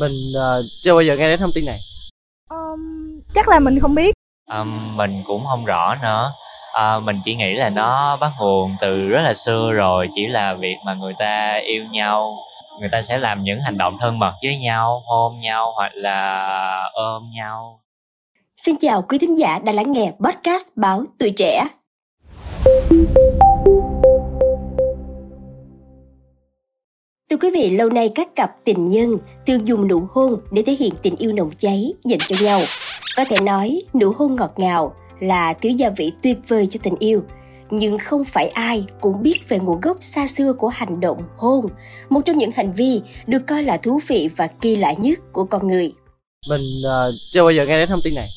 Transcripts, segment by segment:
Mình uh, chưa bao giờ nghe đến thông tin này. Um, chắc là mình không biết. Um, mình cũng không rõ nữa. À, mình chỉ nghĩ là nó bắt nguồn từ rất là xưa rồi chỉ là việc mà người ta yêu nhau người ta sẽ làm những hành động thân mật với nhau hôn nhau hoặc là ôm nhau Xin chào quý thính giả đã lắng nghe podcast báo Tuổi Trẻ. Thưa quý vị, lâu nay các cặp tình nhân thường dùng nụ hôn để thể hiện tình yêu nồng cháy dành cho nhau. Có thể nói, nụ hôn ngọt ngào là thứ gia vị tuyệt vời cho tình yêu. Nhưng không phải ai cũng biết về nguồn gốc xa xưa của hành động hôn, một trong những hành vi được coi là thú vị và kỳ lạ nhất của con người. Mình uh, chưa bao giờ nghe đến thông tin này.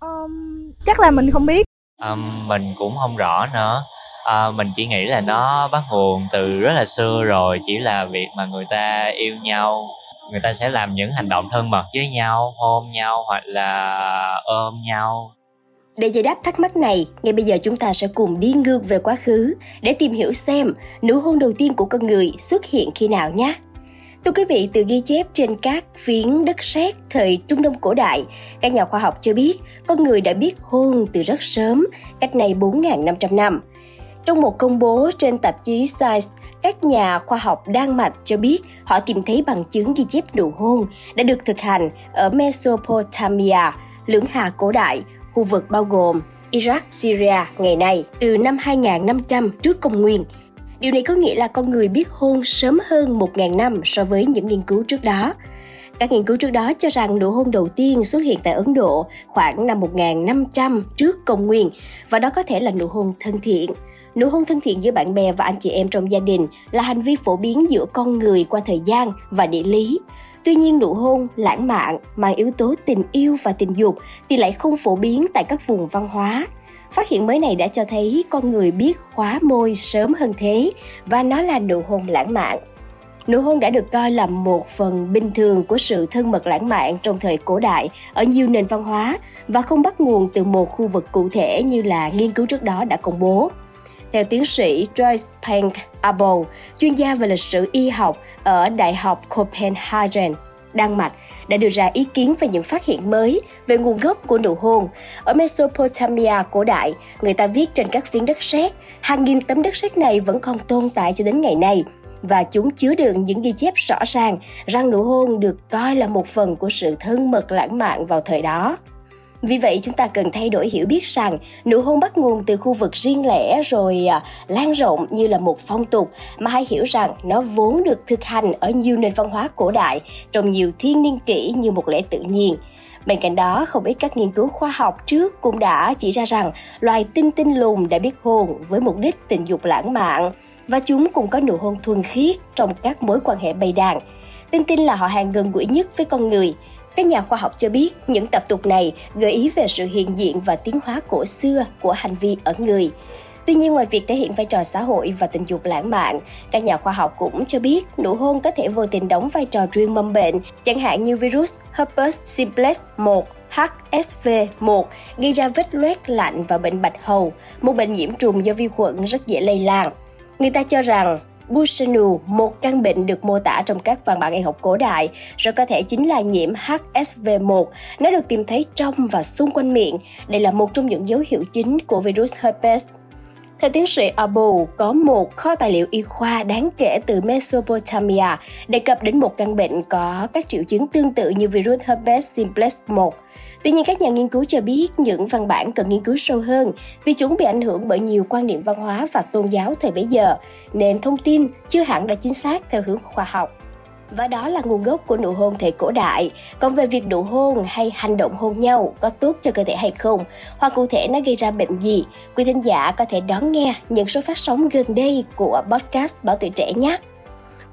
Um, chắc là mình không biết. Um, mình cũng không rõ nữa à, mình chỉ nghĩ là nó bắt nguồn từ rất là xưa rồi chỉ là việc mà người ta yêu nhau người ta sẽ làm những hành động thân mật với nhau hôn nhau hoặc là ôm nhau để giải đáp thắc mắc này, ngay bây giờ chúng ta sẽ cùng đi ngược về quá khứ để tìm hiểu xem nụ hôn đầu tiên của con người xuất hiện khi nào nhé. Thưa quý vị, từ ghi chép trên các phiến đất sét thời Trung Đông cổ đại, các nhà khoa học cho biết con người đã biết hôn từ rất sớm, cách này 4.500 năm. Trong một công bố trên tạp chí Science, các nhà khoa học Đan Mạch cho biết họ tìm thấy bằng chứng ghi chép nụ hôn đã được thực hành ở Mesopotamia, lưỡng hà cổ đại, khu vực bao gồm Iraq, Syria ngày nay từ năm 2500 trước công nguyên. Điều này có nghĩa là con người biết hôn sớm hơn 1.000 năm so với những nghiên cứu trước đó. Các nghiên cứu trước đó cho rằng nụ hôn đầu tiên xuất hiện tại Ấn Độ khoảng năm 1500 trước công nguyên, và đó có thể là nụ hôn thân thiện. Nụ hôn thân thiện giữa bạn bè và anh chị em trong gia đình là hành vi phổ biến giữa con người qua thời gian và địa lý. Tuy nhiên, nụ hôn lãng mạn, mang yếu tố tình yêu và tình dục thì lại không phổ biến tại các vùng văn hóa. Phát hiện mới này đã cho thấy con người biết khóa môi sớm hơn thế, và nó là nụ hôn lãng mạn. Nụ hôn đã được coi là một phần bình thường của sự thân mật lãng mạn trong thời cổ đại ở nhiều nền văn hóa và không bắt nguồn từ một khu vực cụ thể như là nghiên cứu trước đó đã công bố. Theo tiến sĩ Joyce Pank Abel, chuyên gia về lịch sử y học ở Đại học Copenhagen, Đan Mạch đã đưa ra ý kiến về những phát hiện mới về nguồn gốc của nụ hôn. Ở Mesopotamia cổ đại, người ta viết trên các phiến đất sét, hàng nghìn tấm đất sét này vẫn còn tồn tại cho đến ngày nay và chúng chứa đựng những ghi chép rõ ràng rằng nụ hôn được coi là một phần của sự thân mật lãng mạn vào thời đó. Vì vậy chúng ta cần thay đổi hiểu biết rằng nụ hôn bắt nguồn từ khu vực riêng lẻ rồi à, lan rộng như là một phong tục mà hãy hiểu rằng nó vốn được thực hành ở nhiều nền văn hóa cổ đại trong nhiều thiên niên kỷ như một lẽ tự nhiên. Bên cạnh đó, không ít các nghiên cứu khoa học trước cũng đã chỉ ra rằng loài tinh tinh lùn đã biết hôn với mục đích tình dục lãng mạn và chúng cũng có nụ hôn thuần khiết trong các mối quan hệ bầy đàn. Tinh tinh là họ hàng gần gũi nhất với con người, các nhà khoa học cho biết những tập tục này gợi ý về sự hiện diện và tiến hóa cổ xưa của hành vi ở người. Tuy nhiên ngoài việc thể hiện vai trò xã hội và tình dục lãng mạn, các nhà khoa học cũng cho biết nụ hôn có thể vô tình đóng vai trò truyền mầm bệnh, chẳng hạn như virus herpes simplex 1 HSV1 gây ra vết loét lạnh và bệnh bạch hầu, một bệnh nhiễm trùng do vi khuẩn rất dễ lây lan. Người ta cho rằng Bushanu, một căn bệnh được mô tả trong các văn bản y học cổ đại, rất có thể chính là nhiễm HSV1. Nó được tìm thấy trong và xung quanh miệng. Đây là một trong những dấu hiệu chính của virus herpes. Theo tiến sĩ Abu, có một kho tài liệu y khoa đáng kể từ Mesopotamia đề cập đến một căn bệnh có các triệu chứng tương tự như virus herpes simplex 1. Tuy nhiên, các nhà nghiên cứu cho biết những văn bản cần nghiên cứu sâu hơn vì chúng bị ảnh hưởng bởi nhiều quan niệm văn hóa và tôn giáo thời bấy giờ, nên thông tin chưa hẳn đã chính xác theo hướng khoa học. Và đó là nguồn gốc của nụ hôn thời cổ đại. Còn về việc nụ hôn hay hành động hôn nhau có tốt cho cơ thể hay không, hoặc cụ thể nó gây ra bệnh gì, quý thính giả có thể đón nghe những số phát sóng gần đây của podcast Bảo Tuổi Trẻ nhé.